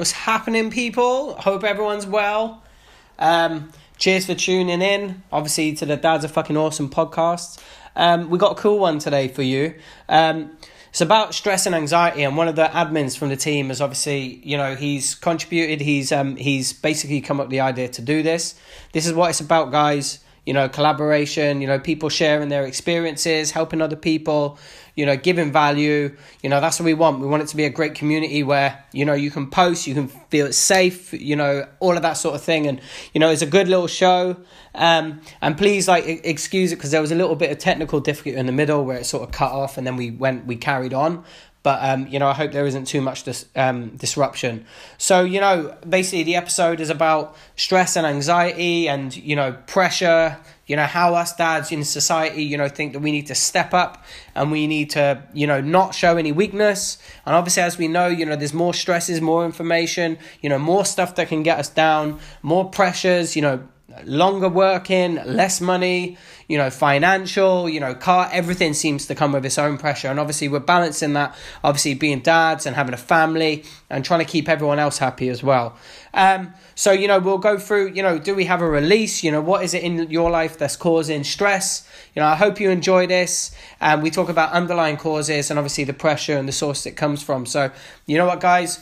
What's happening, people? Hope everyone's well. Um, cheers for tuning in. Obviously, to the Dad's a Fucking Awesome podcast. Um, we got a cool one today for you. Um, it's about stress and anxiety, and one of the admins from the team is obviously, you know, he's contributed. He's um, he's basically come up with the idea to do this. This is what it's about, guys. You know, collaboration. You know, people sharing their experiences, helping other people you know, giving value. You know, that's what we want. We want it to be a great community where, you know, you can post, you can feel safe, you know, all of that sort of thing. And, you know, it's a good little show. Um, and please, like, excuse it because there was a little bit of technical difficulty in the middle where it sort of cut off and then we went, we carried on. But um, you know, I hope there isn't too much dis- um, disruption. So you know, basically, the episode is about stress and anxiety, and you know, pressure. You know how us dads in society, you know, think that we need to step up and we need to, you know, not show any weakness. And obviously, as we know, you know, there's more stresses, more information, you know, more stuff that can get us down, more pressures. You know, longer working, less money, you know, financial, you know, car, everything seems to come with its own pressure. And obviously, we're balancing that, obviously, being dads and having a family and trying to keep everyone else happy as well. Um, so, you know, we'll go through, you know, do we have a release? You know, what is it in your life that's causing stress? You know, I hope you enjoy this. Um, we talk about underlying causes and obviously the pressure and the source it comes from. So, you know what, guys?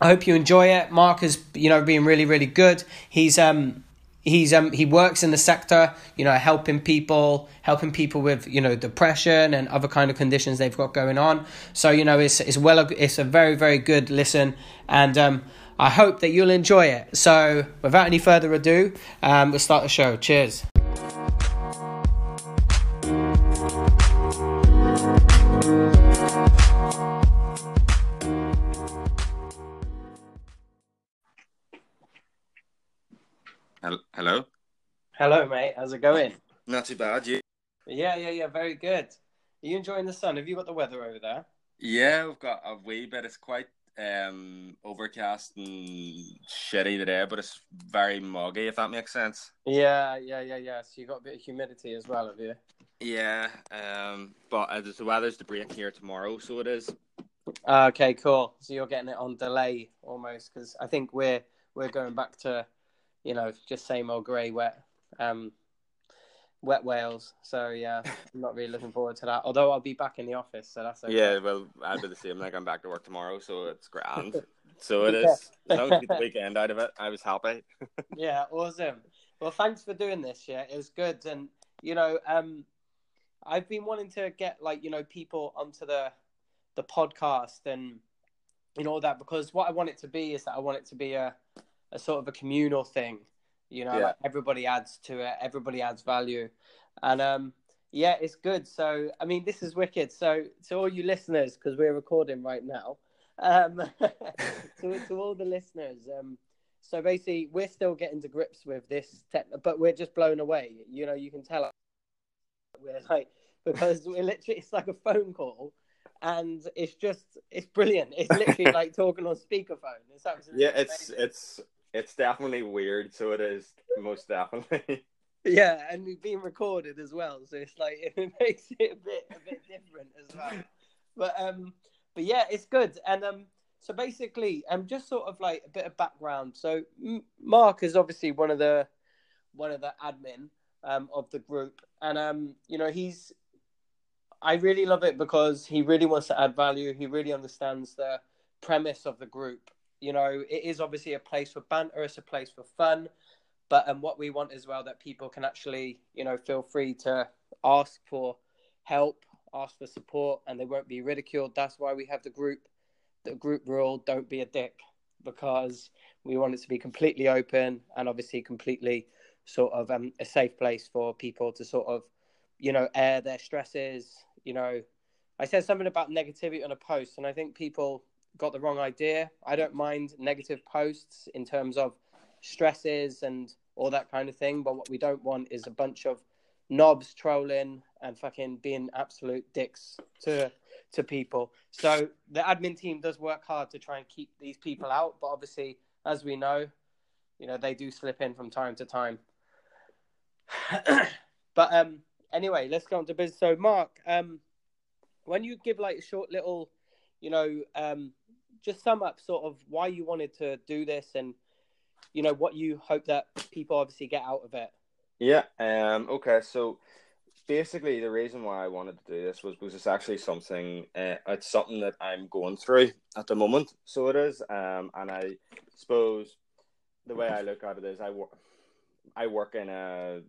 I hope you enjoy it. Marc is, you know, being really, really good. He's um he's um he works in the sector you know helping people helping people with you know depression and other kind of conditions they've got going on. So you know it's it's well it's a very very good listen. And um i hope that you'll enjoy it. So without any further ado um we'll start the show. Cheers Hello. Hello, mate. How's it going? Not too bad. You? Yeah, yeah, yeah. Very good. Are you enjoying the sun? Have you got the weather over there? Yeah, we've got a wee bit. It's quite um, overcast and shitty today, but it's very muggy. If that makes sense. Yeah, yeah, yeah, yeah. So you got a bit of humidity as well, have you? Yeah, um, but uh, the weather's to break here tomorrow, so it is. Okay, cool. So you're getting it on delay almost because I think we're we're going back to you know, just same old grey, wet, um, wet Wales. So yeah, I'm not really looking forward to that. Although I'll be back in the office, so that's okay. Yeah, well, I'll be the same. Like I'm back to work tomorrow, so it's grand. So it is. As long as get the weekend out of it, I was happy. yeah, awesome. Well, thanks for doing this. Yeah, it was good, and you know, um, I've been wanting to get like you know people onto the the podcast and you know all that because what I want it to be is that I want it to be a a sort of a communal thing. You know, yeah. like everybody adds to it, everybody adds value, and um, yeah, it's good. So, I mean, this is wicked. So, to all you listeners, because we're recording right now, um, to, to all the listeners, um, so basically, we're still getting to grips with this, tech, but we're just blown away. You know, you can tell we're like because we're literally it's like a phone call and it's just it's brilliant. It's literally like talking on speakerphone. It's absolutely yeah. It's amazing. it's it's definitely weird, so it is most definitely. Yeah, and we've been recorded as well, so it's like it makes it a bit a bit different as well. But um, but yeah, it's good. And um, so basically, um, just sort of like a bit of background. So Marc is obviously one of the one of the admin um of the group, and um, you know, he's I really love it because he really wants to add value. He really understands the premise of the group you know, it is obviously a place for banter, it's a place for fun, but and what we want as well that people can actually, you know, feel free to ask for help, ask for support, and they won't be ridiculed. That's why we have the group, the group rule. Don't be a dick, because we want it to be completely open and obviously completely sort of um, a safe place for people to sort of, you know, air their stresses. You know, I said something about negativity on a post, and I think people got the wrong idea. I don't mind negative posts in terms of stresses and all that kind of thing, but what we don't want is a bunch of knobs trolling and fucking being absolute dicks to to people. So the admin team does work hard to try and keep these people out, but obviously, as we know, you know they do slip in from time to time. but um, anyway, let's go on to business. So, Marc, um, when you give like a short little, you know, um, just sum up sort of why you wanted to do this and you know what you hope that people obviously get out of it. Yeah. Um. Okay. So basically, the reason why I wanted to do this was because it's actually something. Uh, it's something that I'm going through at the moment. So it is. Um. And I suppose the way I look at it is, I work. I work in a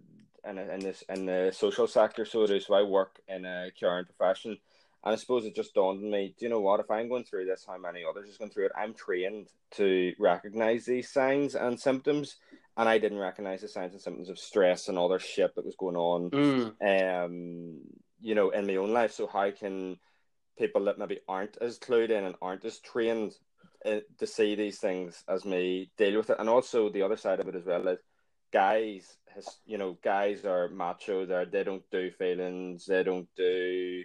in, a, in this in the social sector, so it is. So I work in a caring profession, and I suppose it just dawned on me, do you know what? If I'm going through this, how many others is going through it? I'm trained to recognize these signs and symptoms, and I didn't recognize the signs and symptoms of stress and other shit that was going on, Mm. um, you know, in my own life. So how can people that maybe aren't as clued in and aren't as trained uh, to see these things as me deal with it? And also the other side of it as well is guys, has, you know, guys are macho. They they don't do feelings. They don't do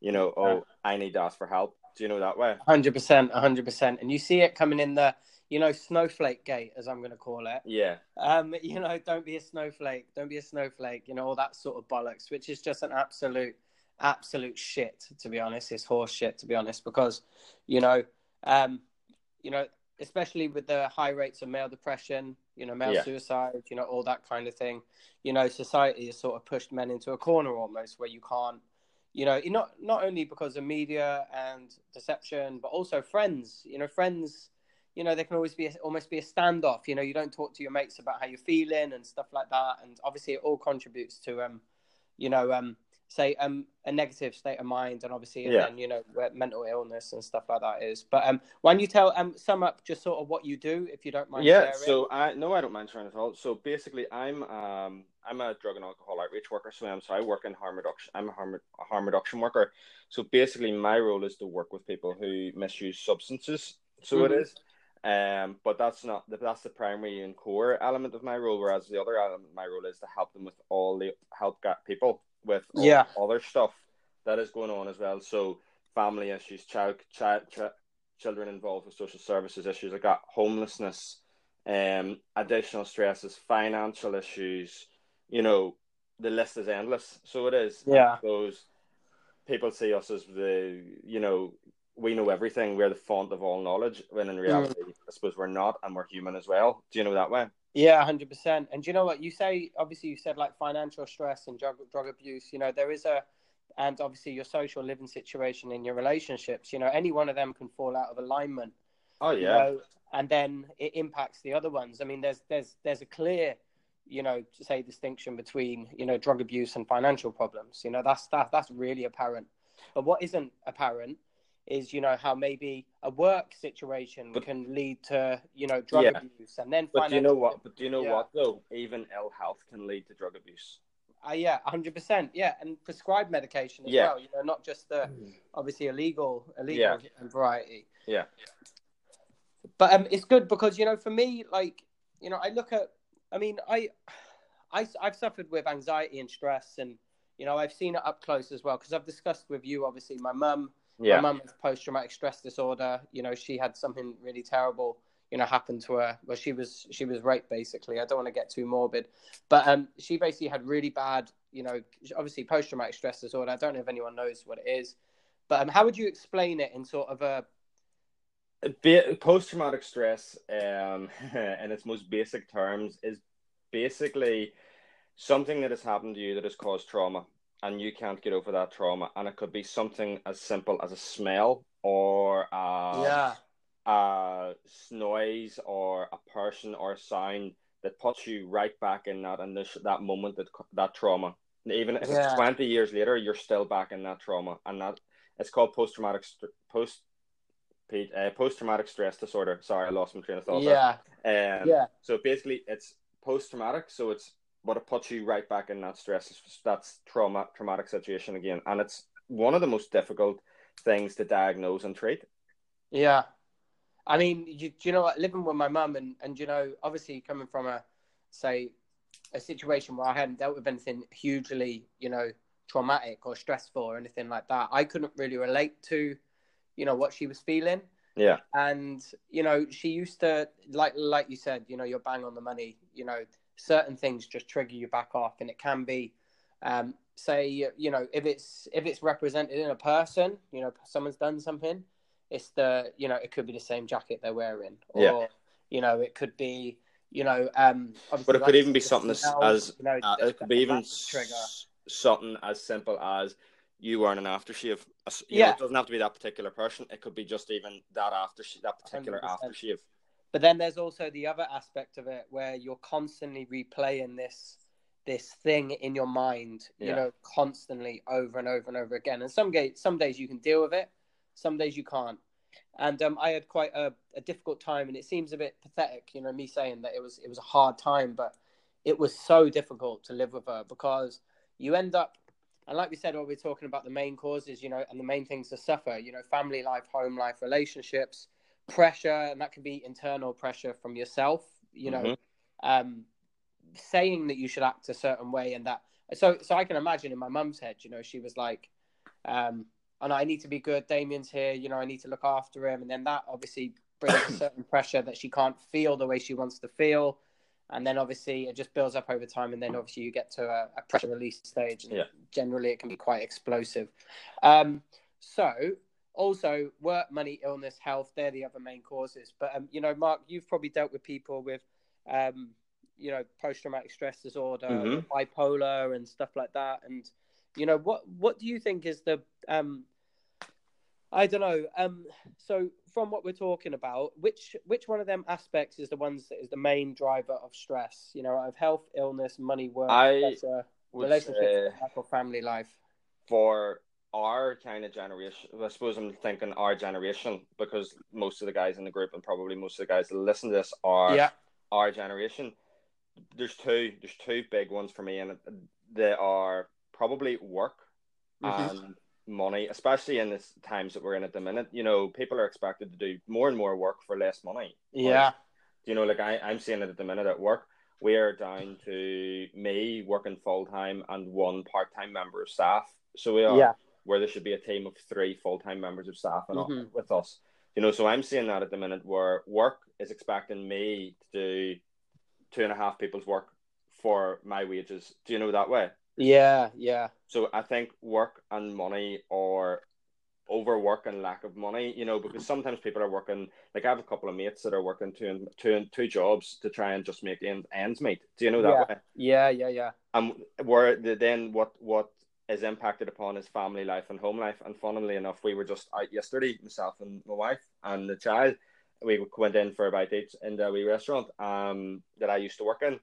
you know, oh, I need to ask for help. Do you know that way? Hundred percent, hundred percent, and you see it coming in the, you know, snowflake gate, as I'm going to call it. Yeah, Um, you know, don't be a snowflake, don't be a snowflake, you know, all that sort of bollocks, which is just an absolute, absolute shit, to be honest. It's horse shit, to be honest, because, you know, um, you know, especially with the high rates of male depression, you know, male Yeah. suicide, you know, all that kind of thing. You know, society has sort of pushed men into a corner almost where you can't, you know, not not only because of media and deception, but also friends. You know, friends, you know, there can always be a, almost be a standoff. You know, you don't talk to your mates about how you're feeling and stuff like that. And obviously, it all contributes to, um, you know, um, say um a negative state of mind, and obviously, and Yeah. then you know, where mental illness and stuff like that is. But um, why don't you tell um sum up just sort of what you do, if you don't mind yeah. sharing? So I no, I don't mind sharing at all. So basically, I'm um I'm a drug and alcohol outreach worker. So I'm so I work in harm reduction. I'm a harm a harm reduction worker. So basically, my role is to work with people who misuse substances. So it Mhm. is. Um, but that's not the, that's the primary and core element of my role. Whereas the other element of my role is to help them with all the help get people with all Yeah. other stuff that is going on as well. So family issues, child, child, ch- children involved with social services issues like that, homelessness, um, additional stresses, financial issues. You know, the list is endless. So it is. Yeah. Those people see us as the you know we know everything. We're the font of all knowledge. When in reality, I suppose we're not, and we're human as well. Do you know that way? Yeah, hundred percent. And do you know what you say? Obviously, you said like financial stress and drug drug abuse. You know, there is a, and obviously your social living situation in your relationships. You know, any one of them can fall out of alignment. Oh you yeah, know, and then it impacts the other ones. I mean, there's there's there's a clear, you know, to say distinction between you know drug abuse and financial problems. You know, that's that that's really apparent. But what isn't apparent is you know how maybe a work situation But- can lead to you know drug Yeah. abuse and then but do you know what? But do you know Yeah. what though? Even ill health can lead to drug abuse. Uh, yeah, hundred percent. Yeah, and prescribed medication as Yeah. well. You know, not just the obviously illegal, illegal Yeah. variety. Yeah. But um, it's good because you know, for me, like you know, I look at. I mean, I, I, I've suffered with anxiety and stress, and you know, I've seen it up close as well because I've discussed with you. Obviously, my mum, Yeah, my mum has post traumatic stress disorder. You know, she had something really terrible. You know, happen to her. Well, she was she was raped basically. I don't want to get too morbid, but um, she basically had really bad. You know, obviously post traumatic stress disorder. I don't know if anyone knows what it is, but um, how would you explain it in sort of a post traumatic stress, um, in its most basic terms, is basically something that has happened to you that has caused trauma, and you can't get over that trauma, and it could be something as simple as a smell or a, yeah a noise or a person or a sound that puts you right back in that initial that moment that that trauma. Even if Yeah. it's twenty years later, you're still back in that trauma, and that it's called post traumatic post uh, post traumatic stress disorder. Sorry, I lost my train of thought. yeah. Um, yeah So basically, it's post traumatic. So it's but it puts you right back in that stress. That's trauma traumatic situation again, and it's one of the most difficult things to diagnose and treat. Yeah, I mean, you, you know? Living with my mum, and and you know, obviously coming from a say a situation where I hadn't dealt with anything hugely, you know, traumatic or stressful or anything like that, I couldn't really relate to, you know, what she was feeling. Yeah, And you know, she used to like like you said, you know, you're bang on the money. You know, certain things just trigger you back off, and it can be. Um, say you know if it's if it's represented in a person you know someone's done something it's the you know it could be the same jacket they're wearing, or Yeah. you know it could be you know um. But it could even be something as, as you know, uh, it could be even trigger. something as simple as you wearing an aftershave. You know, Yeah. it doesn't have to be that particular person. It could be just even that after that particular 100%. aftershave. But then there's also the other aspect of it where you're constantly replaying this this thing in your mind, you Yeah. know, constantly over and over and over again. And some days some days you can deal with it, some days you can't. And um, I had quite a, a difficult time, and it seems a bit pathetic, you know, me saying that it was it was a hard time, but it was so difficult to live with her because you end up, and like we said, what we're talking about the main causes, you know, and the main things to suffer, you know, family life, home life, relationships, pressure, and that can be internal pressure from yourself, you know, Mhm. um, saying that you should act a certain way, and that. So, so I can imagine in my mum's head, you know, she was like, um, "And I need to be good. Damien's here, you know, I need to look after him," and then that obviously brings a certain pressure that she can't feel the way she wants to feel. And then obviously it just builds up over time, and then obviously you get to a, a pressure release stage, and Yeah. generally it can be quite explosive. Um, so also work, money, illness, health, they're the other main causes. But um, you know, Marc, you've probably dealt with people with um, you know, post traumatic stress disorder, Mhm. bipolar and stuff like that. And you know, what what do you think is the um I don't know. Um so from what we're talking about, which which one of them aspects is the ones that is the main driver of stress? You know, of health, illness, money, work, I pressure, Would relationships, say life or family life. for our kind of generation, I suppose I'm thinking our generation because most of the guys in the group and probably most of the guys that listen to this are Yeah. our generation. There's two. There's two big ones for me, and they are probably work Mhm. and money, especially in the times that we're in at the minute. You know, people are expected to do more and more work for less money. Yeah. You know, like I, I'm seeing it at the minute at work. We are down to me working full time and one part time member of staff. So we are Yeah. Where there should be a team of three full time members of staff and Mhm. with us. You know, so I'm seeing that at the minute where work is expecting me to do two and a half people's work for my wages. Do you know that way? Yeah, yeah. So I think work and money or overwork and lack of money, you know, because sometimes people are working like I have a couple of mates that are working two and two and two jobs to try and just make ends, ends meet. Do you know that Yeah. way? Yeah, yeah, yeah. And where the, then what what is impacted upon his family life and home life. And funnily enough, we were just out yesterday, myself and my wife and the child. We went in for a bite each in the wee restaurant um that I used to work in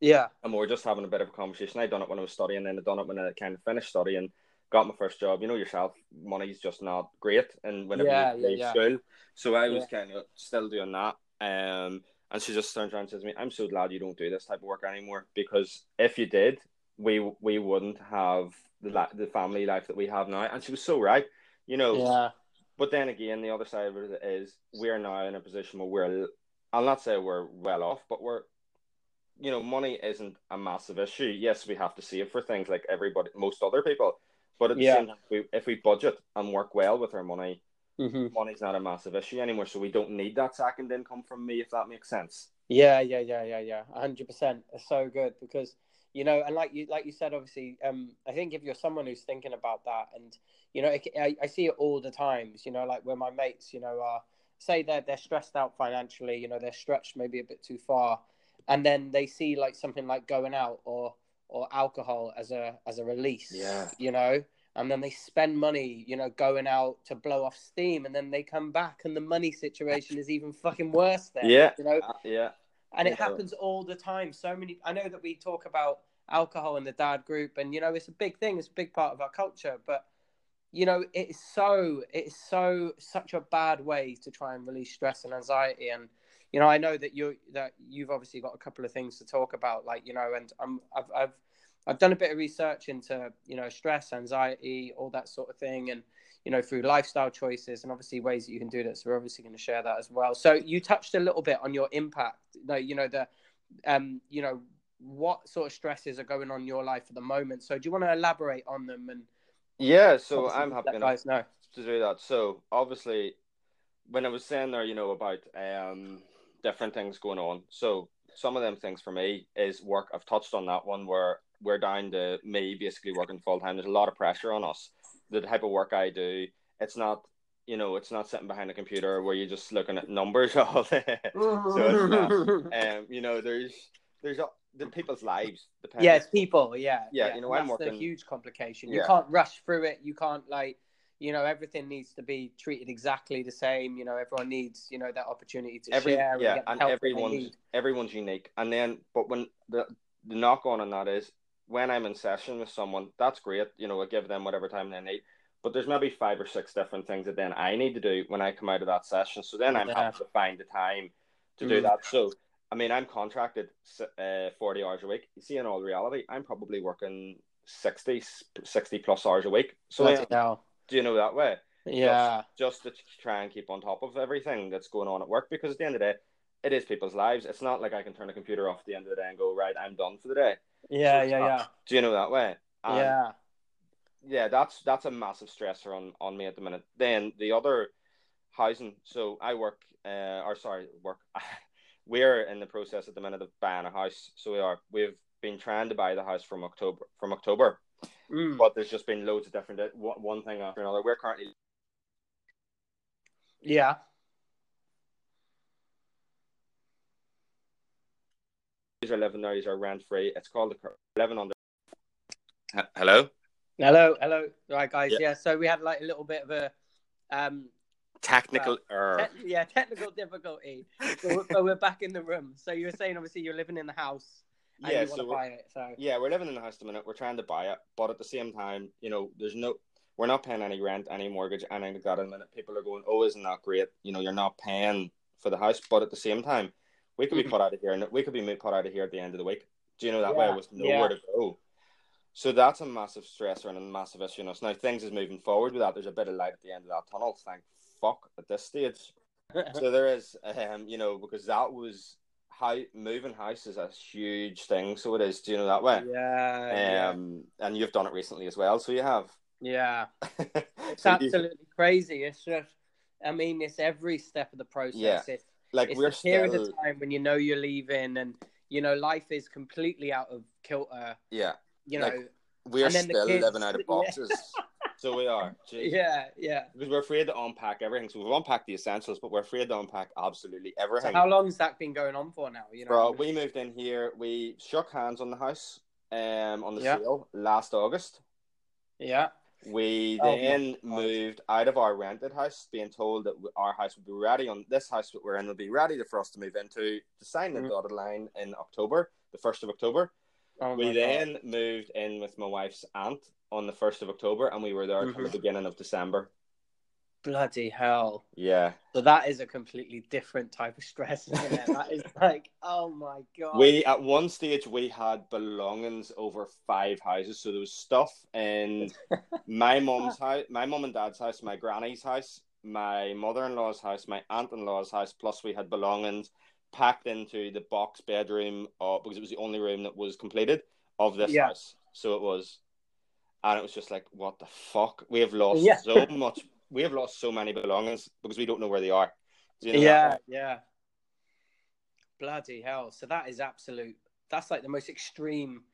Yeah. and we were just having a bit of a conversation. I done it when I was studying, and I done it when I kind of finished studying, got my first job. You know yourself, money's just not great, and whenever Yeah, you leave yeah. school, so I was Yeah. kind of still doing that. Um, and she just turns around and says to me, "I'm so glad you don't do this type of work anymore because if you did, we we wouldn't have the la- the family life that we have now." And she was so right, you know. Yeah. But then again, the other side of it is we're now in a position where we're, I'll not say we're well off, but we're, you know, money isn't a massive issue. Yes, we have to save for things like everybody, most other people. But at the Yeah. same time, we, if we budget and work well with our money, hmm money's not a massive issue anymore. So we don't need that second income from me, if that makes sense. Yeah, yeah, yeah, yeah, yeah. hundred percent. It's so good because you know, and like you, like you said, obviously, um, I think if you're someone who's thinking about that, and you know, it, I, I see it all the times. You know, like where my mates, you know, are say they're they're stressed out financially. You know, they're stretched maybe a bit too far, and then they see like something like going out or or alcohol as a as a release. Yeah. You know. And then they spend money, you know, going out to blow off steam, and then they come back, and the money situation is even fucking worse. Then, Yeah. you know, Uh, yeah. And it Yeah. happens all the time. So many i know that we talk about alcohol in the dad group and you know it's a big thing. It's a big part of our culture. But you know it is so it is so such a bad way to try and release stress and anxiety. And you know i know that you that you've obviously got a couple of things to talk about like you know and i'm i've i've I've done a bit of research into, you know, stress, anxiety, all that sort of thing, and you know, through lifestyle choices and obviously ways that you can do that. So we're obviously going to share that as well. So you touched a little bit on your impact. No, you know the, um, you know, what sort of stresses are going on in your life at the moment. So do you want to elaborate on them and? Yeah. So I'm happy guys know. to do that. So obviously, when I was saying there, you know about um different things going on. So some of them things for me is work. I've touched on that one where we're down to me basically working full time. There's a lot of pressure on us. The type of work I do, it's not You know, it's not sitting behind a computer where you're just looking at numbers all day. so it's not. Um, you know, there's there's a, the people's lives. Depend. yeah, people. Yeah, Yeah, you know, I'm that's the working- huge complication. You Yeah. can't rush through it. You can't like, you know, everything needs to be treated exactly the same. You know, everyone needs, you know, that opportunity to Every share. yeah, and help everyone's everyone's unique. And then, but when the the knock on on that is when I'm in session with someone, that's great. You know, I give them whatever time they need. But there's maybe five or six different things that then I need to do when I come out of that session. So then I'm Yeah. having to find the time to do Mm. that. So I mean, I'm contracted uh, 40 hours a week. You see, in all reality, I'm probably working 60, 60 plus hours a week. So then, do you know that way? Yeah. Just, just to try and keep on top of everything that's going on at work because at the end of the day, it is people's lives. It's not like I can turn the computer off at the end of the day and go, right, I'm done for the day. Yeah, yeah, yeah. Do you know that way? And yeah. yeah, that's that's a massive stressor on on me at the minute. Then the other housing. So I work, uh, or sorry, work. We're in the process at the minute of buying a house. So we are. We've been trying to buy the house from October. From October, Mm. but there's just been loads of different one thing after another. We're currently Yeah. These are living there. These are rent free. It's called the cur- living under. Hello. Hello, hello. Right, guys. Yeah. Yeah. So we had like a little bit of a, um, Technical error. te- yeah, technical difficulty. So we're, but we're back in the room. So you were saying, obviously, you're living in the house and yeah, you so we're- buy it. So yeah, we're living in the house at the minute. We're trying to buy it, but at the same time, you know, there's no, we're not paying any rent, any mortgage, anything like that. At the minute, people are going, "Oh, isn't that great?" You know, you're not paying for the house, but at the same time, we could be Mhm. put out of here, and we could be put out of here at the end of the week. Do you know that Yeah, way with nowhere yeah. to go? So that's a massive stressor and a massive issue. us. Now things is moving forward with that. There's a bit of light at the end of that tunnel. Thank fuck at this stage so there is, um, you know, because that was how moving house is a huge thing. So it is. Do you know that way? yeah, Um, and you've done it recently as well. So you have. yeah, yeah. It's So you- absolutely crazy. It's just, I mean, it's every step of the process. Yeah. It's, like it's we're the period still, of time when you know you're leaving, and you know life is completely out of kilter. yeah, You Like, know, we're still kids- living out of yeah. boxes. so we are. Jeez. yeah, yeah. Because we're afraid to unpack everything. So we've unpacked the essentials, but we're afraid to unpack absolutely So everything. how long's that been going on for now? You know, Bro, we moved in here. We shook hands on the house um, on the Yeah. sale last August. yeah, We Oh, then God. moved out of our rented house, being told that our house would be ready on this house that we're in will be ready for us to move into to sign the Mm. dotted line in October, the first of October. oh we then moved in with my wife's aunt on the first of October, and we were there till the beginning of December. Bloody hell. Yeah, So that is a completely different type of stress, isn't it? that is like, oh my god. we at one stage we had belongings over five houses, so there was stuff in my mum's house, my mum and dad's house, my granny's house, my mother-in-law's house, my aunt-in-law's house. Plus, we had belongings packed into the box bedroom uh, because it was the only room that was completed of this Yeah. house. So it was, and it was just like, what the fuck? We have lost Yeah. so much. We have lost so many belongings because we don't know where they are. You know yeah, yeah. Bloody hell. So that is absolute. That's like the most extreme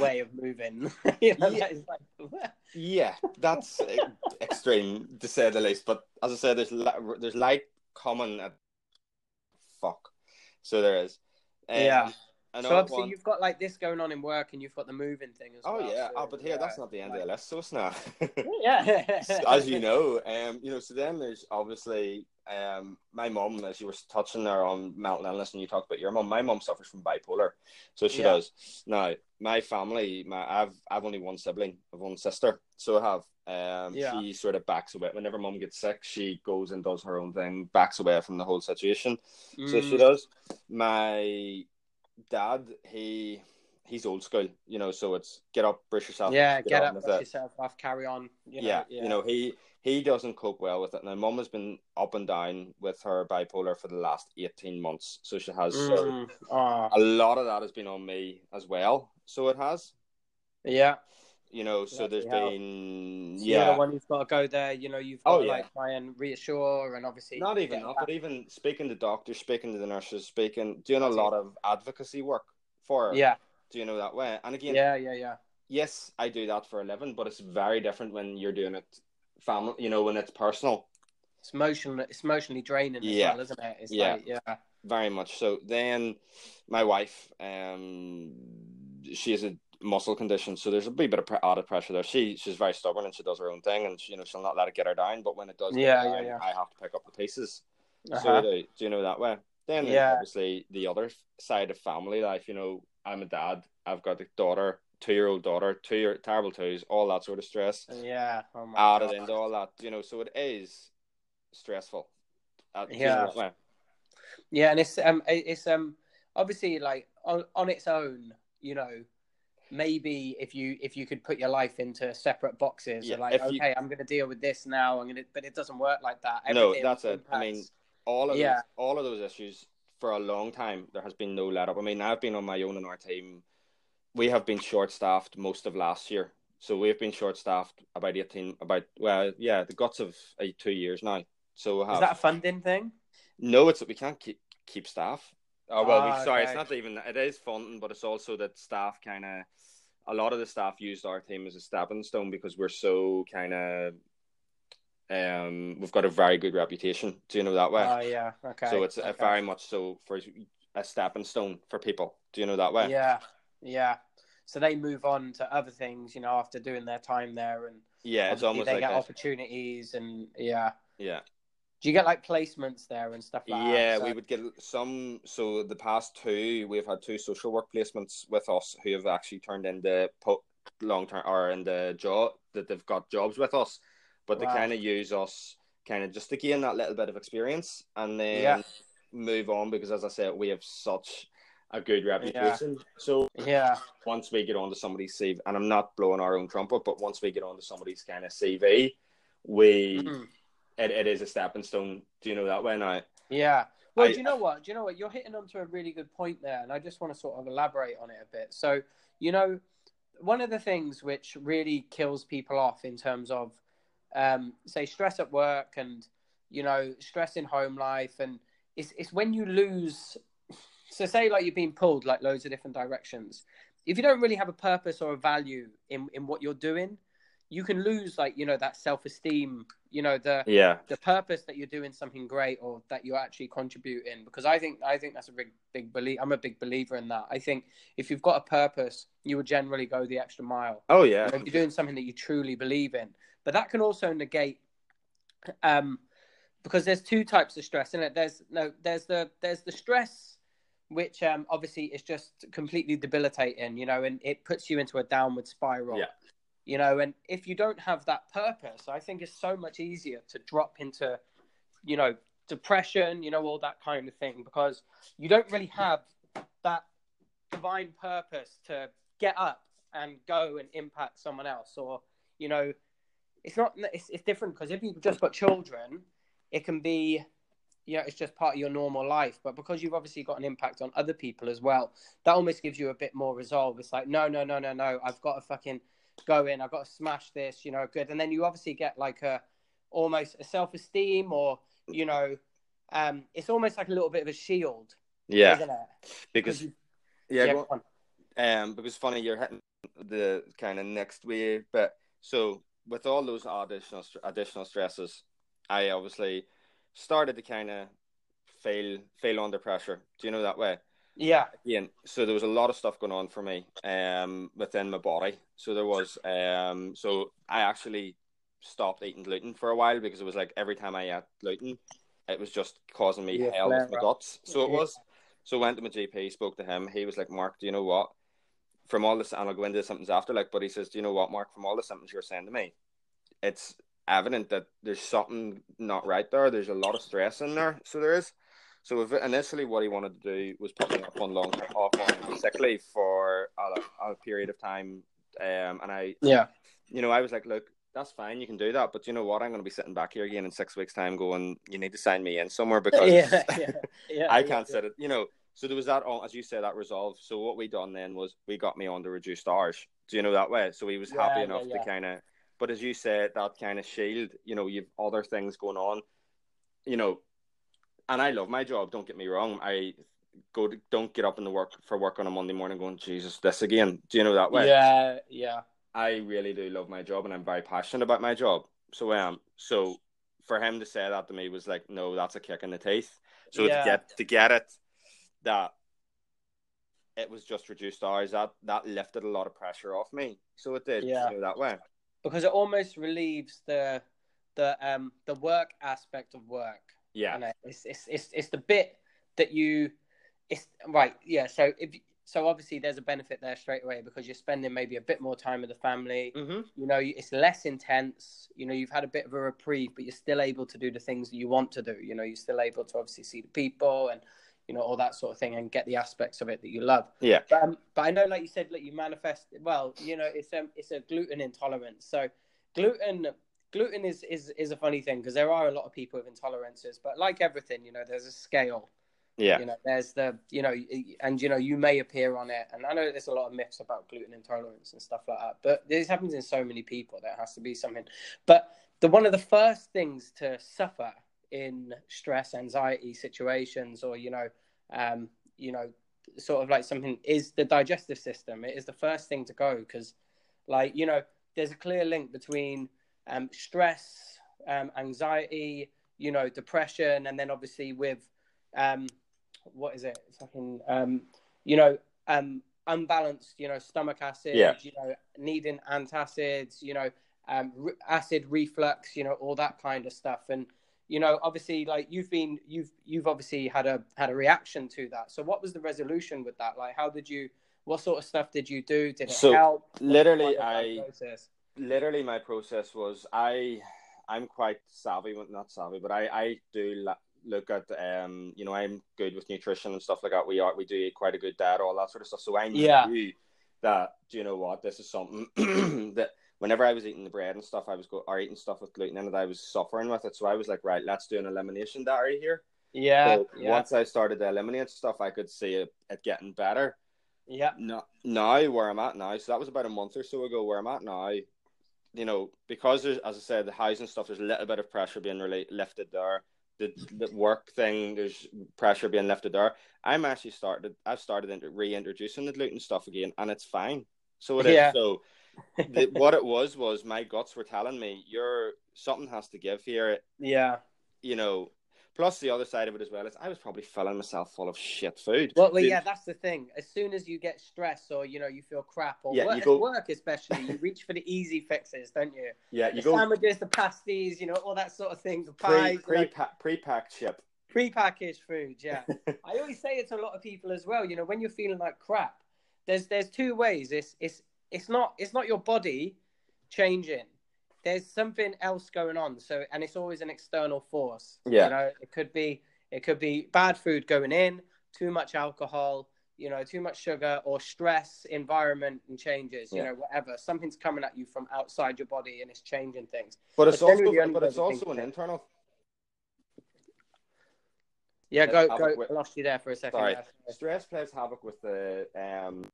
way of moving. you know, Yeah. that is like, Yeah, that's extreme to say the least. But as I said, there's there's light coming. At... Fuck. So there is. Um, Yeah. So obviously one. you've got like this going on in work, and you've got the moving thing as well. Oh well. yeah. so, oh, but here yeah, that's not the end of the like- list. So it's not. Yeah. as you know, um, you know. So then there's obviously um, my mom, as you were touching there on mental illness, and you talked about your mom. My mom suffers from bipolar, so she Yeah. does. Now, my family, my I've I've only one sibling, I've one sister, so I have. Um, Yeah. she sort of backs away whenever mom gets sick. She goes and does her own thing, backs away from the whole situation. So she Mm, does. My dad, he he's old school, you know. So it's get up, brush yourself, Yeah, get on up, brush it yourself off, carry on. You know, yeah, you know, he he doesn't cope well with it. Now, mum has been up and down with her bipolar for the last eighteen months, so she has. So Mm, oh, a lot of that has been on me as well. So it has, yeah. You know. So there's Bloody hell. been So the yeah, one who's got to go there. You know, you've got Oh, to yeah. like try and reassure, and obviously not even that, but even speaking to doctors, speaking to the nurses, speaking, doing a lot of advocacy work for yeah, Do you know that way? And again, yeah, yeah, yeah. yes, I do that for a living, but it's very different when you're doing it family. You know, when it's personal. It's emotional. It's emotionally draining Yeah. as well, isn't it? It's Yeah. like, yeah, very much so. Then my wife, um, she is a muscle condition, so there's a wee bit of pre- added pressure there. She she's very stubborn and she does her own thing, and she, you know she'll not let it get her down. But when it does, Yeah, yeah, yeah. I have to pick up the pieces. So Uh-huh. do, do you know that way? Then Yeah. obviously the other side of family life. You know, I'm a dad. I've got a daughter, two year old daughter, two year terrible twos, all that sort of stress yeah. Oh my added God. into all that. You know, so it is stressful. Uh, do you Yeah. know? Yeah, and it's um it's um obviously like on on its own, you know, maybe if you if you could put your life into separate boxes, Yeah, like you- okay, I'm going to deal with this now. I'm going to, but it doesn't work like that. No, that's it. I mean, all of Yeah. those, all of those issues for a long time there has been no let up. I mean, I've been on my own in our team. We have been short staffed most of last year, so we've been short staffed about eighteen, about well, yeah, the guts of uh, two years now. So we have is that a funding thing? no, it's that we can't keep keep staff. Oh well, Ah, we, sorry, okay. it's not even. It is funding, but it's also that staff kind of. A lot of the staff used our team as a stepping stone because we're so kind of. Um, we've got a very good reputation. Do you know that way? Oh yeah, okay. so it's a okay. very much so for a stepping stone for people. Do you know that way? yeah, yeah. So they move on to other things, you know, after doing their time there, and Yeah, it's almost they like get a, opportunities, and yeah. yeah, Do you get like placements there and stuff like that? yeah. So- We would get some. So the past two, we've had two social work placements with us who have actually turned into po- long term or in the job that they've got jobs with us, but they kind of use us kind of just to gain that little bit of experience and then Yeah. move on because as I said, we have such a good reputation. So Yeah, once we get onto somebody's CV, and I'm not blowing our own trumpet, but once we get onto somebody's kind of CV, we Mhm. It, it is a stepping stone. Do you know that way now? yeah. Well, I- do you know what? Do you know what? You're hitting onto a really good point there, and I just want to sort of elaborate on it a bit. So, you know, one of the things which really kills people off in terms of, um, say, stress at work and you know, stress in home life, and it's it's when you lose. So, say like you're being pulled like loads of different directions. If you don't really have a purpose or a value in in what you're doing, you can lose like you know that self esteem. You know the Yeah, the purpose that you're doing something great or that you're actually contributing because i think i think that's a big big belief i'm a big believer in that. I think if you've got a purpose you would generally go the extra mile. Oh You yeah, know, if you're doing something that you truly believe in. But that can also negate um because there's two types of stress in it? There's no there's the there's the stress which um obviously is just completely debilitating you know and it puts you into a downward spiral. Yeah. You know and if you don't have that purpose i think it's so much easier to drop into you know depression you know all that kind of thing because you don't really have that divine purpose to get up and go and impact someone else or you know it's not it's, it's different because if you've just got children it can be you know it's just part of your normal life. But because you've obviously got an impact on other people as well that almost gives you a bit more resolve. It's like no no no no no i've got to fucking go in i've got to smash this you know good and then you obviously get like a almost a self-esteem or you know um it's almost like a little bit of a shield yeah. isn't it Because you- yeah, yeah, go. Um, because funny, you're hitting the kind of next wave. But so with all those additional additional stresses, I obviously started to kind of fail fail under pressure. Do you know that way? Yeah Ian, so there was a lot of stuff going on for me um, within my body. So there was, um, so I actually stopped eating gluten for a while because it was like every time I ate gluten, it was just causing me Yeah, hell with my guts. So it was. So I went to my GP, spoke to him. He was like, Marc, do you know what? From all this, and I'll go into the symptoms after, like, but he says, do you know what, Marc? From all the symptoms you're saying to me, it's evident that there's something not right there. There's a lot of stress in there. So there is. So initially, what he wanted to do was put me up on long off on sick leave for a, a period of time, um, and I, yeah you know, I was like, look, that's fine, you can do that, but you know what? I'm going to be sitting back here again in six weeks' time, going, you need to sign me in somewhere because yeah yeah, yeah I can't sit it, you know. So there was that, as you said, that resolve. So what we done then was we got me on the reduced hours. Do you know that way? So he was happy enough to kind of, but as you said, that kind of shield. You know, you've other things going on. You know, and I love my job. Don't get me wrong. I go to, don't get up in the work for work on a Monday morning going, Jesus, this again. Do you know that way? yeah yeah I really do love my job and I'm very passionate about my job. So I am. So for him to say that to me was like, no, that's a kick in the teeth. So Yeah. to get to get it that it was just reduced hours, that that lifted a lot of pressure off me. So it did, Yeah. you know, that way. because it almost relieves the the um the work aspect of work. Yeah. And it's, it's it's it's the bit that you it's right yeah so if so obviously there's a benefit there straight away because you're spending maybe a bit more time with the family Mm-hmm. you know it's less intense you know you've had a bit of a reprieve but you're still able to do the things that you want to do you know you're still able to obviously see the people and you know all that sort of thing and get the aspects of it that you love Yeah. but, um, but I know, like you said, like you manifest. Well, you know, it's um, it's a gluten intolerance. So gluten, gluten is is is a funny thing because there are a lot of people with intolerances. But like everything, you know, there's a scale. Yeah. You know, there's the you know, and you know, you may appear on it. And I know there's a lot of myths about gluten intolerance and stuff like that. But this happens in so many people. There has to be something. But the one of the first things to suffer in stress, anxiety situations, or you know, um, you know, sort of like something is the digestive system. It is the first thing to go because, like, you know, there's a clear link between um, stress, um, anxiety, you know, depression, and then obviously with um, what is it? Fucking, um, you know, um, unbalanced, you know, stomach acid, Yeah. you know, needing antacids, you know, um, re- acid reflux, you know, all that kind of stuff, and you know obviously like you've been you've you've obviously had a had a reaction to that so what was the resolution with that like how did you what sort of stuff did you do did it So, help What literally, I- diagnosis? Literally my process was I I'm quite savvy with not savvy, but I I do la- look at um you know I'm good with nutrition and stuff like that. We are we do quite a good diet, all that sort of stuff. So I knew Yeah. that do you know what this is something that whenever I was eating the bread and stuff, I was go or eating stuff with gluten in it, I was suffering with it. So I was like, right, let's do an elimination diary here. yeah so yeah once I started to eliminate stuff, I could see it, it getting better yeah no, now where I'm at now, so that was about a month or so ago. Where I'm at now, you know, because there's, as I said, the housing stuff, there's a little bit of pressure being really lifted there. The, the work thing, there's pressure being lifted there. I'm actually started. I've started into reintroducing the gluten stuff again, and it's fine. So it is. Yeah. So the, what it was was my guts were telling me, "You're something has to give here." yeah You know. Plus the other side of it as well is I was probably filling myself full of shit food. well, well yeah that's the thing. As soon as you get stressed or you know you feel crap or Yeah, work, you go- work especially you reach for the easy fixes don't you? Yeah, you the go sandwiches the pasties you know all that sort of thing the pre pies pre you know, pre-packed shit. pre-packaged food yeah. I always say it to a lot of people as well you know when you're feeling like crap there's there's two ways. It's it's it's not it's not your body changing there's something else going on so and it's always an external force Yeah. you know it could be it could be bad food going in too much alcohol you know too much sugar or stress environment and changes you Yeah. know whatever something's coming at you from outside your body and it's changing things But it's also generally the only but it's also an internal. yeah go go with- I lost you there for a second Sorry, stress plays havoc with the um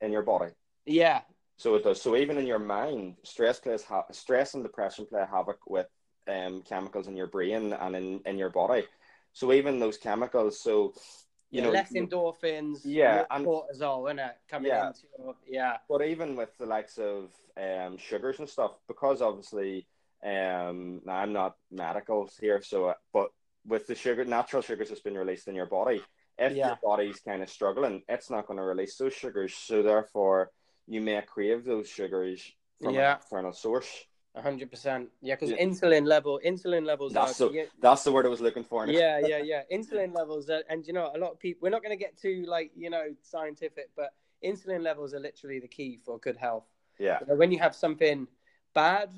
in your body. yeah So it does. So even in your mind, stress plays ha- stress and depression play havoc with um chemicals in your brain and in in your body. So even those chemicals, so you yeah, know, less endorphins, Yeah, and- cortisol, isn't it? Coming Yeah. into your, yeah, But even with the likes of um, sugars and stuff, because obviously, um, I'm not medical here, so uh, but with the sugar, natural sugars that's been released in your body, if Yeah. your body's kind of struggling, it's not going to release those sugars. So therefore, you may crave those sugars from Yeah. an external source. hundred percent. Yeah, because Yeah. insulin level, insulin levels That's are. so- yeah, That's the word I was looking for. yeah, yeah, yeah. Insulin levels, are, and you know, a lot of people. We're not going to get too like you know scientific, but insulin levels are literally the key for good health. yeah, You know, when you have something bad,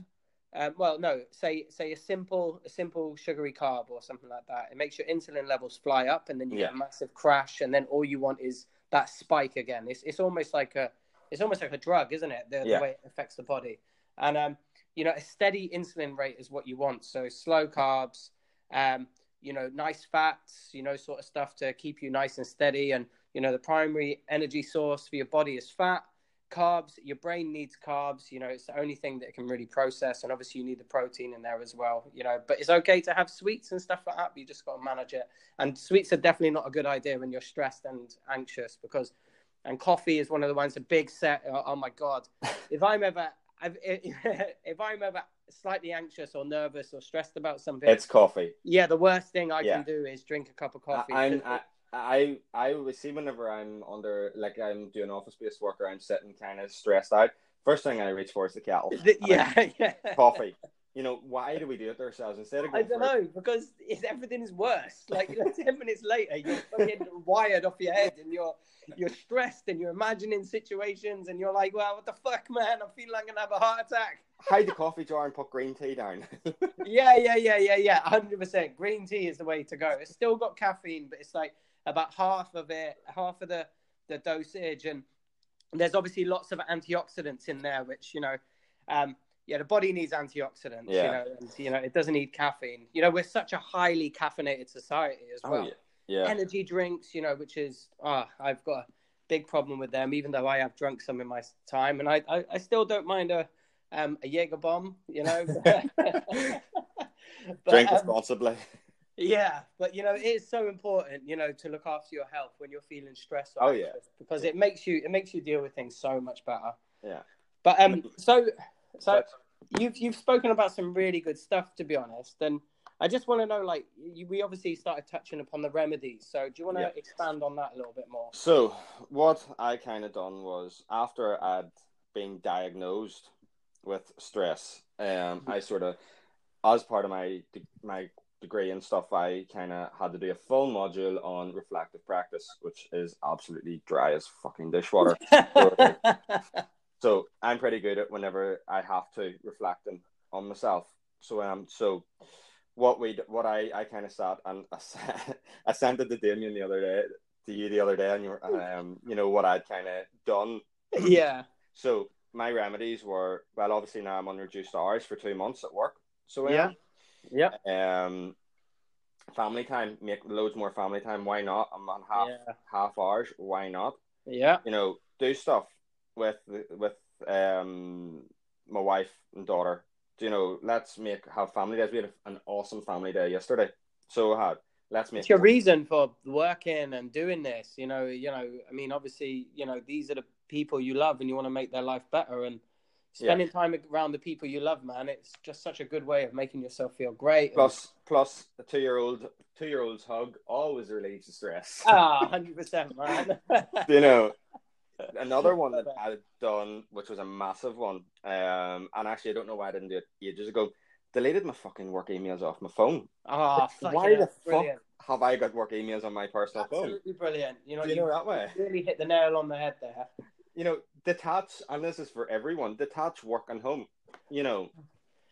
um, well, no, say say a simple a simple sugary carb or something like that, it makes your insulin levels fly up, and then you get a massive crash, and then all you want is that spike again. It's it's almost like a it's almost like a drug, isn't it? The, Yeah. the way it affects the body, and um, you know, a steady insulin rate is what you want. So slow carbs, um, you know, nice fats, you know, sort of stuff to keep you nice and steady, and you know, the primary energy source for your body is fat. Carbs your brain needs carbs. You know it's the only thing that it can really process. And obviously you need the protein in there as well you know. But it's okay to have sweets and stuff like that but you just got to manage it. And sweets are definitely not a good idea when you're stressed and anxious because and coffee is one of the ones a big set oh, oh my god if i'm ever I've, if I'm ever slightly anxious or nervous or stressed about something, It's coffee. yeah, the worst thing I Yeah. can do is drink a cup of coffee. I, I, I always see whenever I'm under, like I'm doing office based work or I'm sitting kind of stressed out. First thing I reach for is the kettle. The- yeah, yeah. coffee. You know, why do we do it to ourselves instead of I don't know because it's, everything is worse. Like you know, ten minutes later, you're fucking wired off your head, and you're you're stressed, and you're imagining situations, and you're like, "Well, what the fuck, man? I feel like I'm gonna have a heart attack." hide the coffee jar and put green tea down? Yeah, yeah, yeah, yeah, yeah. Hundred percent. Green tea is the way to go. It's still got caffeine, but it's like about half of it, half of the the dosage, and there's obviously lots of antioxidants in there, which you know, um, yeah, the body needs antioxidants. You Yeah. know, and you know, it doesn't need caffeine. You know, we're such a highly caffeinated society as well. oh yeah, yeah. Energy drinks, you know, which is ah, I've got a big problem with them, even though I have drunk some in my time, and I I, I still don't mind a um a Jaeger bomb, you know. But, Drink um, responsibly. yeah, but you know, it is so important, you know, to look after your health when you're feeling stressed. or Oh, yeah. because it makes you it makes you deal with things so much better. Yeah. But um, so so But- you've you've spoken about some really good stuff, to be honest, and I just want to know, like, you, we obviously started touching upon the remedies. So do you want to Yeah. expand on that a little bit more? So what I kind of done was after I'd been diagnosed with stress, um, I sort of, as part of my my degree and stuff, I kind of had to do a full module on reflective practice, which is absolutely dry as fucking dishwater. So I'm pretty good at whenever I have to reflect on myself. So um, so what we what I I kind of sat and I, sent it to Damien the other day to you the other day, and you were, um you know what I'd kind of done. yeah, So my remedies were well, obviously now I'm on reduced hours for two months at work. So Yeah. yeah, um, family time, make loads more family time. Why not? I'm on half yeah, half hours. Why not? yeah, you know, do stuff with with um my wife and daughter. You know, let's make have family days. We had an awesome family day yesterday, so had. Let's make It's your reason for working and doing this. You know, you know. I mean, obviously, you know, these are the people you love, and you want to make their life better. And spending time around the people you love, man, it's just such a good way of making yourself feel great. plus plus a two year old two year old's hug always relieves the stress. ah, hundred percent, man. you know, another one that I'd done, which was a massive one, um, and actually I don't know why I didn't do it ages ago. Deleted my fucking work emails off my phone. Ah, fucking Why the hell, fuck have I got work emails on my personal phone? Absolutely brilliant. You know, Do you know that way? really hit the nail on the head there. you know, detach, and this is for everyone, detach work and home. You know,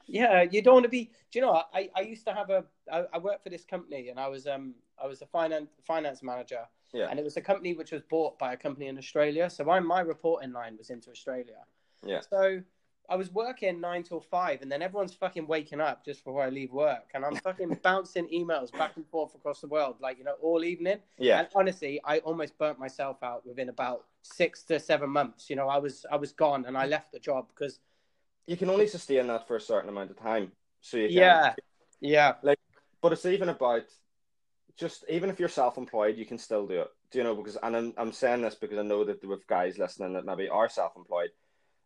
Yeah, you don't want to be. Do you know? I, I used to have a. I, I worked for this company, and I was um I was a finance finance manager, yeah, and it was a company which was bought by a company in Australia. So my my reporting line was into Australia. yeah, So I was working nine till five, and then everyone's fucking waking up just before I leave work, and I'm fucking bouncing emails back and forth across the world, like you know, all evening. yeah, And honestly, I almost burnt myself out within about six to seven months. You know, I was I was gone, and I left the job because you can only sustain that for a certain amount of time. So you can, yeah, yeah, Like, but it's even about just even if you're self-employed, you can still do it. Do you know? Because and I'm, I'm saying this because I know that with guys listening that maybe are self-employed.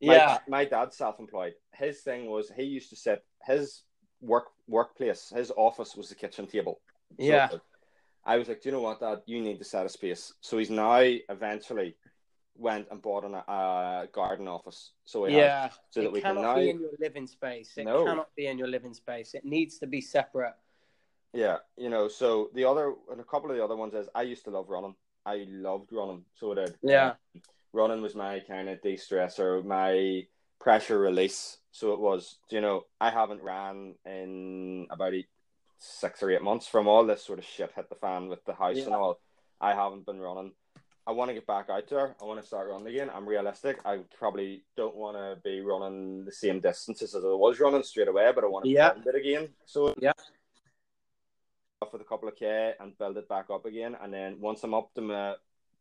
My, yeah, my dad's self-employed. His thing was he used to sit his work workplace, his office was the kitchen table. So yeah. I was like, do you know what, Dad? You need to set a space. So he's now eventually went and bought an, a garden office. So Yeah, so that we can cannot now, be in your living space. It No. cannot be in your living space. It needs to be separate. yeah, you know. So the other and a couple of the other ones is I used to love running. I loved running. So I did. Yeah. Um, running was my kind of de-stressor, my pressure release. So it was, you know, I haven't ran in about eight, six or eight months from all this sort of shit hit the fan with the house Yeah. and all. I haven't been running. I want to get back out there. I want to start running again. I'm realistic. I probably don't want to be running the same distances as I was running straight away, but I want to Yeah. build it again. So Yeah. off with a couple of k and build it back up again, and then once I'm up to my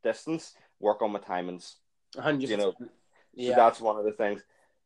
distance, work on my timings. 100%. You know, So yeah. that's one of the things.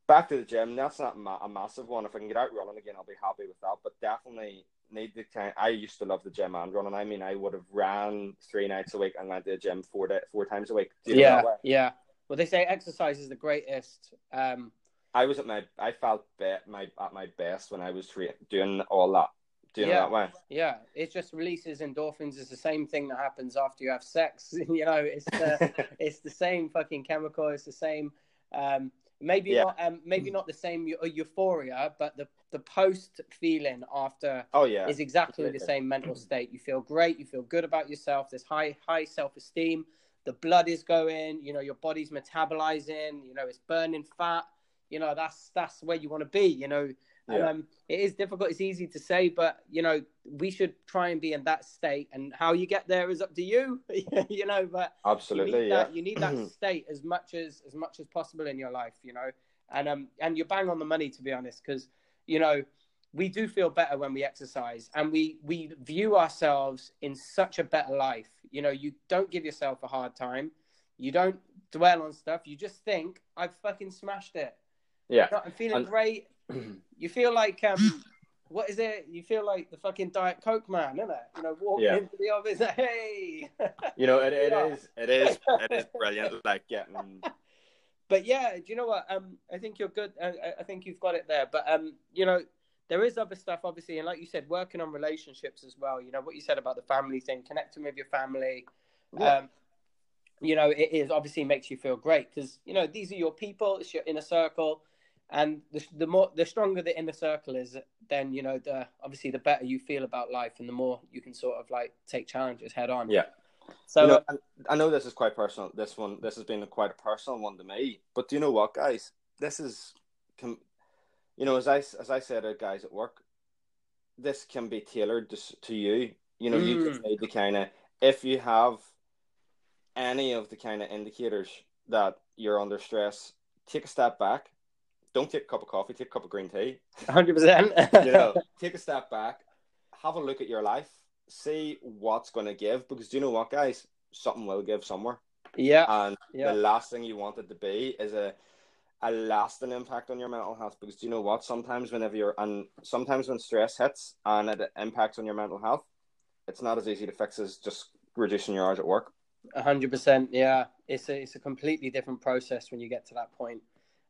Back to the gym. That's not ma- a massive one. If I can get out running again, I'll be happy with that. But definitely need the time. I used to love the gym and running. I mean, I would have ran three nights a week and went to the gym four day, four times a week. Do you yeah, yeah. Well, they say exercise is the greatest um, I was at my I felt be, my at my best when I was doing all that doing Yeah. that way. Yeah, it just releases endorphins. It's the same thing that happens after you have sex. you know, it's the it's the same fucking chemical. It's the same. Um, maybe Yeah. not. Um, maybe not the same eu- euphoria, but the the post feeling after oh yeah, is exactly the same mental state. You feel great. You feel good about yourself. There's high high self esteem. The blood is going. You know, your body's metabolizing. You know, it's burning fat. You know, that's that's where you want to be. You know, Yeah. um, it is difficult. It's easy to say, but you know, we should try and be in that state. And how you get there is up to you. you know, but you absolutely need yeah. that, you need that state as much as as much as possible in your life. You know, and um, and you're bang on the money to be honest, because you know we do feel better when we exercise, and we we view ourselves in such a better life. You know, you don't give yourself a hard time. You don't dwell on stuff. You just think, I've fucking smashed it. yeah. I'm feeling And- great. You feel like um, what is it? You feel like the fucking Diet Coke man, isn't it? You know, walk Yeah. into the office, hey. You know, it, it Yeah. is it is it is brilliant. Like getting but yeah, do you know what? Um, I think you're good. I, I- I think you've got it there. But um, you know, there is other stuff, obviously, and like you said, working on relationships as well. You know what you said about the family thing, connecting with your family. Yeah. Um, you know, it is obviously makes you feel great because you know these are your people. It's your inner circle, and the the more the stronger the inner circle is, then you know the obviously the better you feel about life, and the more you can sort of like take challenges head on. Yeah. So you know, I know this is quite personal. This one, this has been a quite a personal one to me. But do you know what, guys? This is, you know, as I as I said, to guys at work, this can be tailored to, to you. You know, you Mm. just need to kind of if you have any of the kind of indicators that you're under stress, take a step back. Don't take a cup of coffee. Take a cup of green tea. hundred percent. You know, take a step back, have a look at your life, see what's going to give. Because do you know what, guys? Something will give somewhere yeah, and yeah. the last thing you want it to be is a a lasting impact on your mental health because do you know what sometimes whenever you're and sometimes when stress hits and it impacts on your mental health it's not as easy to fix as just reducing your hours at work hundred percent, yeah. It's a it's a completely different process when you get to that point.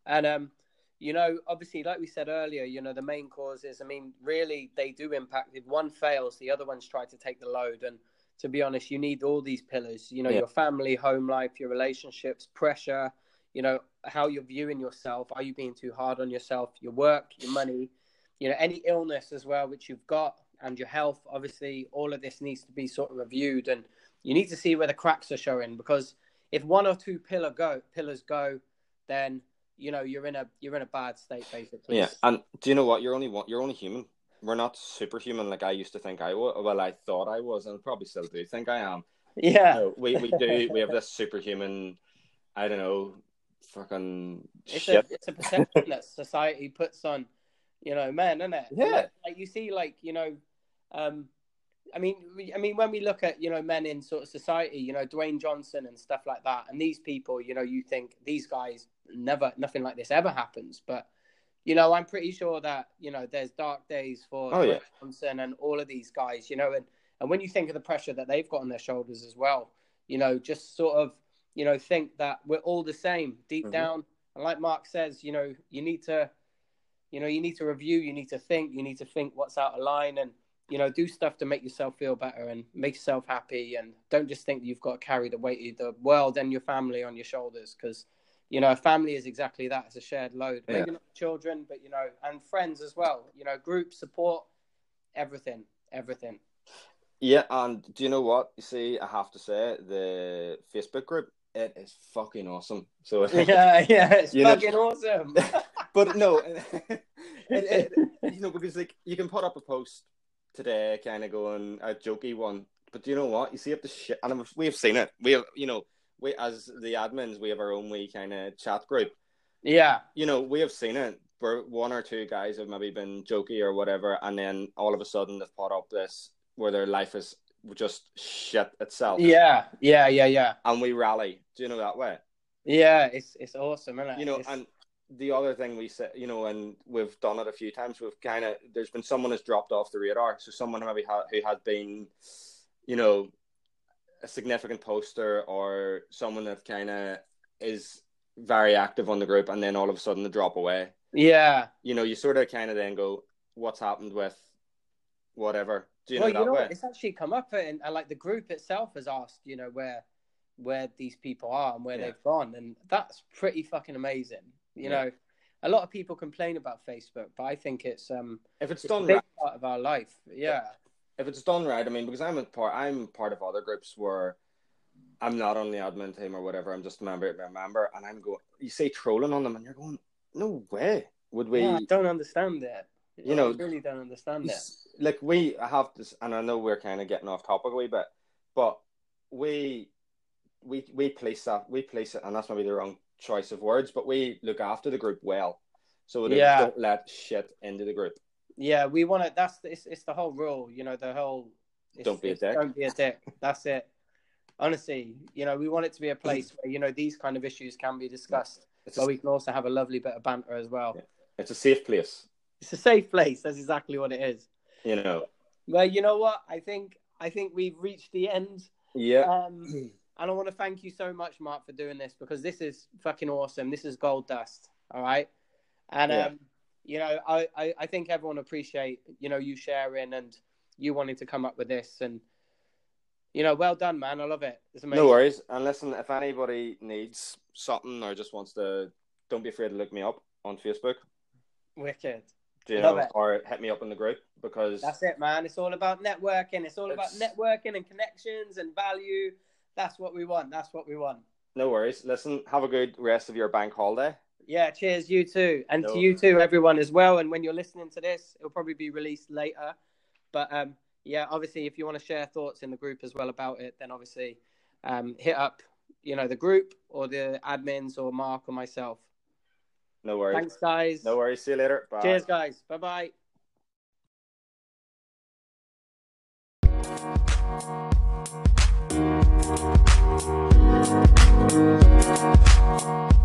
And um, you know, obviously, like we said earlier, you know, the main causes. I mean, really, they do impact. If one fails, the other ones try to take the load. And to be honest, you need all these pillars. You know, Yeah. your family, home life, your relationships, pressure. You know, how you're viewing yourself. Are you being too hard on yourself? Your work, your money. You know, any illness as well, which you've got, and your health. Obviously, all of this needs to be sort of reviewed and you need to see where the cracks are showing because if one or two pillar go pillars go, then you know you're in a you're in a bad state basically. yeah and do you know what you're only one you're only human we're not superhuman like I used to think I was well I thought I was and probably still do think I am yeah, no, we, we do we have this superhuman I don't know fucking it's shit a it's a perception that society puts on you know men, isn't it? Yeah. Like, like you see, like you know, um, I mean, we, I mean, when we look at you know men in sort of society, you know, Dwayne Johnson and stuff like that, and these people, you know, you think these guys never, nothing like this ever happens, but you know, I'm pretty sure that you know there's dark days for Oh, Dwayne yeah. Johnson and all of these guys, you know, and and when you think of the pressure that they've got on their shoulders as well, you know, just sort of you know think that we're all the same deep Mhm. down, and like Marc says, you know, you need to you know you need to review you need to think you need to think what's out of line and you know do stuff to make yourself feel better and make yourself happy and don't just think that you've got to carry the weight of the world and your family on your shoulders because you know a family is exactly that it's a shared load Yeah. maybe not children but you know and friends as well you know group support everything everything Yeah, and do you know what? You see, I have to say, the Facebook group, it is fucking awesome. So, yeah yeah it's You know- fucking awesome but no, it, it, you know, because like you can put up a post today, kind of going a jokey one, but do you know what? You see up the shit, and we have seen it. We have, you know, we as the admins, we have our own wee kind of chat group. yeah You know, we have seen it where one or two guys have maybe been jokey or whatever, and then all of a sudden they've put up this where their life is just shit itself. yeah yeah yeah yeah and we rally. Do you know that way? yeah it's it's awesome isn't it You know, It's- and the other thing we said, you know, and we've done it a few times. We've kind of there's been someone has dropped off the radar. So someone who maybe ha- who had been, you know, a significant poster or someone that kind of is very active on the group, and then all of a sudden they drop away. Yeah. You know, you sort of kind of then go, "What's happened with whatever?" Do you well, know you know, way? what? it's actually come up, and, and like the group itself has asked, you know, where where these people are and where Yeah. they've gone, and that's pretty fucking amazing. You Yeah. know, a lot of people complain about Facebook, but I think it's um If it's it's done right, part of our life. Yeah. if it's done right, I mean, because I'm a part, I'm part of other groups where I'm not on the admin team or whatever. I'm just a member, a member, and I'm going. You say trolling on them, and you're going, "No way, would we?" yeah, I don't understand it. You know, I really don't understand it. like we have this, and I know we're kind of getting off topic a wee bit, but we we we police that we police it, and that's maybe the wrong choice of words, but we look after the group well, so that Yeah. don't let shit into the group. Yeah, we want to. That's it's, it's the whole rule. You know, the whole. Don't be a dick. Don't be a dick. That's it. Honestly, you know, we want it to be a place where you know these kind of issues can be discussed, It's but a, we can also have a lovely bit of banter as well. Yeah. it's a safe place, It's a safe place. That's exactly what it is. you know. Well, you know what? I think I think we've reached the end. Yeah, Um, and I want to thank you so much, Marc, for doing this because this is fucking awesome. This is gold dust. All right. And, Yeah. um, you know, I, I, I think everyone appreciate, you know, you sharing and you wanting to come up with this. And, you know, well done, man. I love it. It's amazing. no worries. And listen, if anybody needs something or just wants to, don't be afraid to look me up on Facebook. Wicked. Do you Love know, it. or hit me up in the group because That's it, man. It's all about networking. It's all about networking and connections and value. That's what we want. That's what we want. no worries. Listen, have a good rest of your bank holiday. Yeah, cheers, you too. And No. to you too, everyone as well. And when you're listening to this, it'll probably be released later. But um, yeah, obviously, if you want to share thoughts in the group as well about it, then obviously um, hit up, you know, the group or the admins or Marc or myself. No worries. Thanks, guys. No worries. See you later. Bye. Cheers, guys. Bye bye. Thank you.